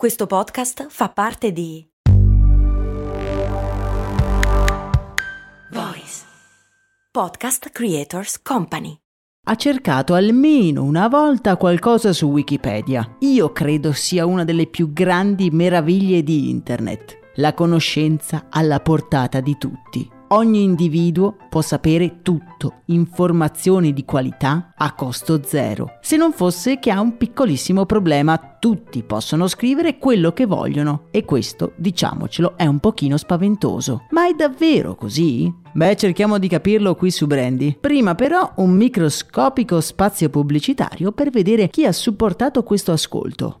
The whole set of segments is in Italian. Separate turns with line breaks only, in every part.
Questo podcast fa parte di Voice Podcast Creators Company.
Ha cercato almeno una volta qualcosa su Wikipedia. Io credo sia una delle più grandi meraviglie di Internet. La conoscenza alla portata di tutti ogni individuo può sapere tutto, informazioni di qualità a costo zero. Se non fosse che ha un piccolissimo problema, tutti possono scrivere quello che vogliono e questo, diciamocelo, è un pochino spaventoso. Ma è davvero così? Beh, cerchiamo di capirlo qui su Brandy. Prima però un microscopico spazio pubblicitario per vedere chi ha supportato questo ascolto.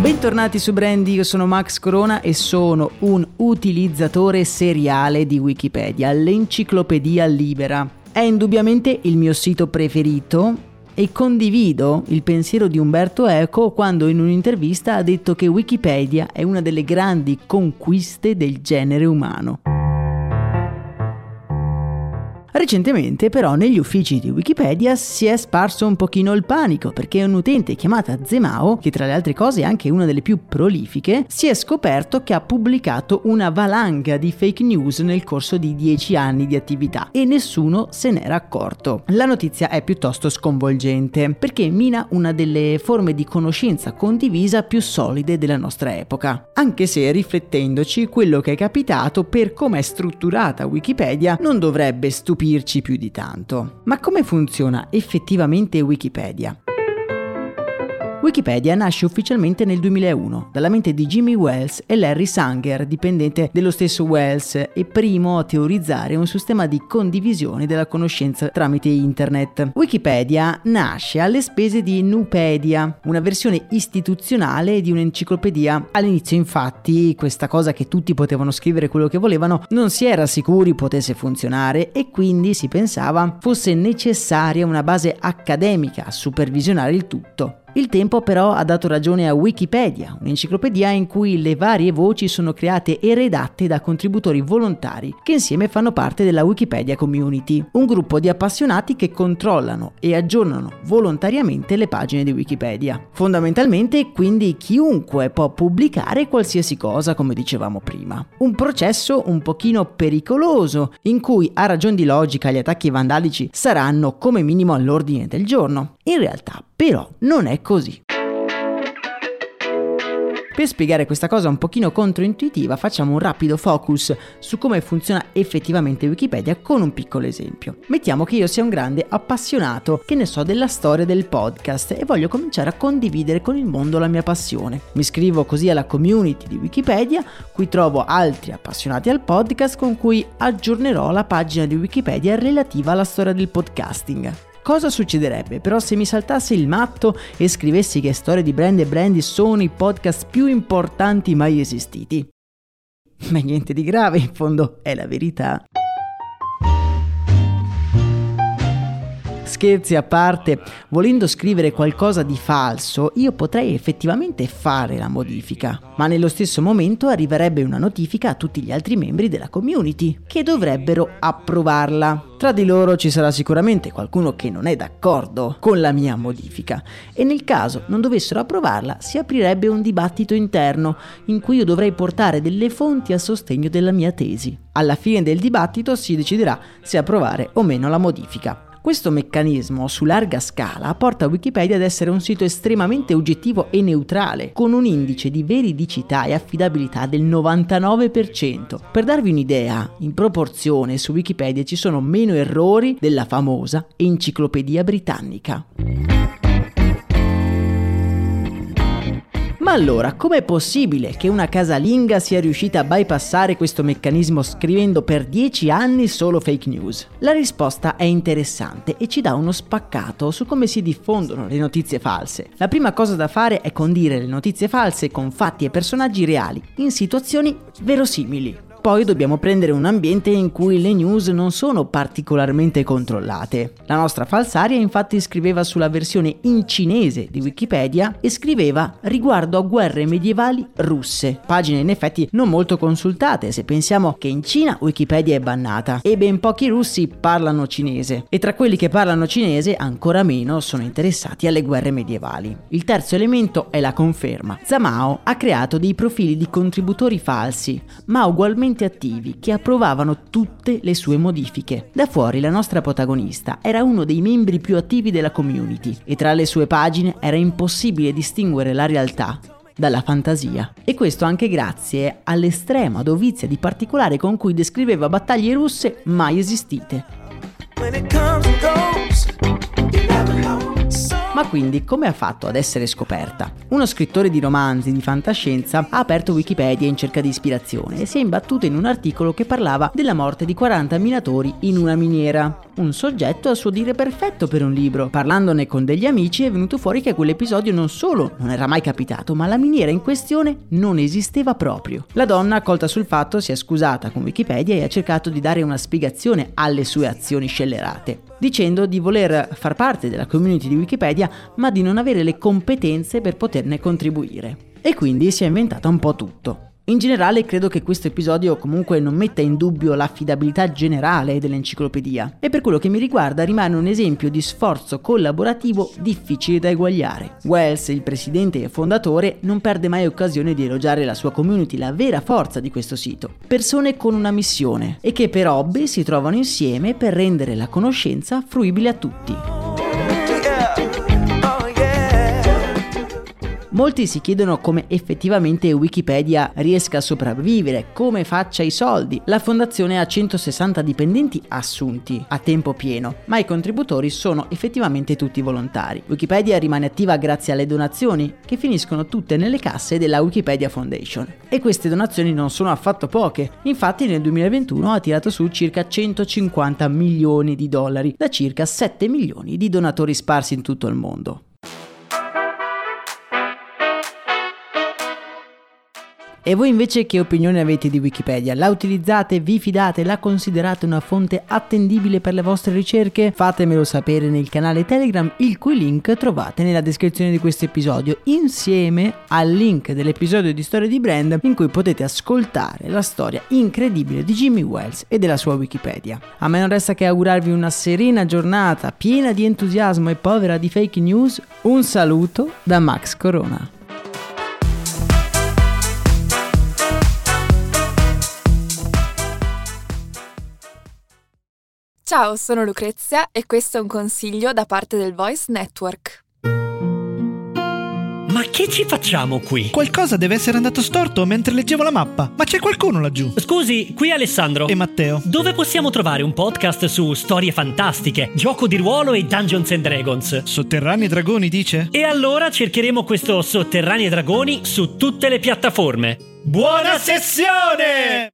Bentornati su Brandy, io sono Max Corona e sono un utilizzatore seriale di Wikipedia, l'enciclopedia libera. È indubbiamente il mio sito preferito e condivido il pensiero di Umberto Eco quando in un'intervista ha detto che Wikipedia è una delle grandi conquiste del genere umano. Recentemente però negli uffici di Wikipedia si è sparso un pochino il panico perché un utente chiamata Zemao, che tra le altre cose è anche una delle più prolifiche, si è scoperto che ha pubblicato una valanga di fake news nel corso di 10 anni di attività e nessuno se n'era accorto. La notizia è piuttosto sconvolgente perché mina una delle forme di conoscenza condivisa più solide della nostra epoca, anche se riflettendoci quello che è capitato per come è strutturata Wikipedia non dovrebbe stupire stupirci più di tanto. Ma come funziona effettivamente Wikipedia? Wikipedia nasce ufficialmente nel 2001 dalla mente di Jimmy Wells e Larry Sanger, dipendente dello stesso Wells e primo a teorizzare un sistema di condivisione della conoscenza tramite internet. Wikipedia nasce alle spese di Nupedia, una versione istituzionale di un'enciclopedia. All'inizio infatti questa cosa che tutti potevano scrivere quello che volevano non si era sicuri potesse funzionare e quindi si pensava fosse necessaria una base accademica a supervisionare il tutto. Il tempo però ha dato ragione a Wikipedia, un'enciclopedia in cui le varie voci sono create e redatte da contributori volontari che insieme fanno parte della Wikipedia Community, un gruppo di appassionati che controllano e aggiornano volontariamente le pagine di Wikipedia. Fondamentalmente quindi chiunque può pubblicare qualsiasi cosa come dicevamo prima. Un processo un pochino pericoloso in cui a ragion di logica gli attacchi vandalici saranno come minimo all'ordine del giorno. In realtà però non è così. Per spiegare questa cosa un pochino controintuitiva facciamo un rapido focus su come funziona effettivamente Wikipedia con un piccolo esempio. Mettiamo che io sia un grande appassionato, che ne so, della storia del podcast e voglio cominciare a condividere con il mondo la mia passione. Mi iscrivo così alla community di Wikipedia, qui trovo altri appassionati al podcast con cui aggiornerò la pagina di Wikipedia relativa alla storia del podcasting. Cosa succederebbe però se mi saltasse il matto e scrivessi che Storie di Brand e Brandy sono i podcast più importanti mai esistiti? Ma niente di grave, in fondo è la verità. Scherzi a parte, volendo scrivere qualcosa di falso, io potrei effettivamente fare la modifica, ma nello stesso momento arriverebbe una notifica a tutti gli altri membri della community, che dovrebbero approvarla. Tra di loro ci sarà sicuramente qualcuno che non è d'accordo con la mia modifica e nel caso non dovessero approvarla si aprirebbe un dibattito interno in cui io dovrei portare delle fonti a sostegno della mia tesi. Alla fine del dibattito si deciderà se approvare o meno la modifica. Questo meccanismo su larga scala porta Wikipedia ad essere un sito estremamente oggettivo e neutrale, con un indice di veridicità e affidabilità del 99%. Per darvi un'idea, in proporzione su Wikipedia ci sono meno errori della famosa Enciclopedia Britannica. Allora, com'è possibile che una casalinga sia riuscita a bypassare questo meccanismo scrivendo per 10 anni solo fake news? La risposta è interessante e ci dà uno spaccato su come si diffondono le notizie false. La prima cosa da fare è condire le notizie false con fatti e personaggi reali, in situazioni verosimili. Poi dobbiamo prendere un ambiente in cui le news non sono particolarmente controllate. La nostra falsaria infatti scriveva sulla versione in cinese di Wikipedia e scriveva riguardo a guerre medievali russe, pagine in effetti non molto consultate se pensiamo che in Cina Wikipedia è bannata e ben pochi russi parlano cinese e tra quelli che parlano cinese ancora meno sono interessati alle guerre medievali. Il terzo elemento è la conferma. Zamao ha creato dei profili di contributori falsi, ma ugualmente attivi che approvavano tutte le sue modifiche. Da fuori la nostra protagonista era uno dei membri più attivi della community e tra le sue pagine era impossibile distinguere la realtà dalla fantasia. E questo anche grazie all'estrema dovizia di particolare con cui descriveva battaglie russe mai esistite. Ma quindi come ha fatto ad essere scoperta? Uno scrittore di romanzi di fantascienza ha aperto Wikipedia in cerca di ispirazione e si è imbattuto in un articolo che parlava della morte di 40 minatori in una miniera. Un soggetto a suo dire perfetto per un libro. Parlandone con degli amici è venuto fuori che quell'episodio non solo non era mai capitato, ma la miniera in questione non esisteva proprio. La donna, accolta sul fatto, si è scusata con Wikipedia e ha cercato di dare una spiegazione alle sue azioni scellerate dicendo di voler far parte della community di Wikipedia ma di non avere le competenze per poterne contribuire. E quindi si è inventata un po' tutto. In generale credo che questo episodio comunque non metta in dubbio l'affidabilità generale dell'enciclopedia e per quello che mi riguarda rimane un esempio di sforzo collaborativo difficile da eguagliare. Wells, il presidente e fondatore, non perde mai occasione di elogiare la sua community, la vera forza di questo sito. Persone con una missione e che per hobby si trovano insieme per rendere la conoscenza fruibile a tutti. Molti si chiedono come effettivamente Wikipedia riesca a sopravvivere, come faccia i soldi. La fondazione ha 160 dipendenti assunti a tempo pieno, ma i contributori sono effettivamente tutti volontari. Wikipedia rimane attiva grazie alle donazioni, che finiscono tutte nelle casse della Wikipedia Foundation. E queste donazioni non sono affatto poche, infatti nel 2021 ha tirato su circa 150 milioni di dollari da circa 7 milioni di donatori sparsi in tutto il mondo. E voi invece che opinione avete di Wikipedia? La utilizzate? Vi fidate? La considerate una fonte attendibile per le vostre ricerche? Fatemelo sapere nel canale Telegram, il cui link trovate nella descrizione di questo episodio, insieme al link dell'episodio di Storia di Brand in cui potete ascoltare la storia incredibile di Jimmy Wells e della sua Wikipedia. A me non resta che augurarvi una serena giornata piena di entusiasmo e povera di fake news. Un saluto da Max Corona.
Ciao, sono Lucrezia e questo è un consiglio da parte del Voice Network.
Ma che ci facciamo qui?
Qualcosa deve essere andato storto mentre leggevo la mappa. Ma c'è qualcuno laggiù?
Scusi, qui Alessandro.
E Matteo.
Dove possiamo trovare un podcast su storie fantastiche, gioco di ruolo e Dungeons and Dragons?
Sotterranei dragoni, dice?
E allora cercheremo questo Sotterranei Dragoni su tutte le piattaforme. Buona sessione!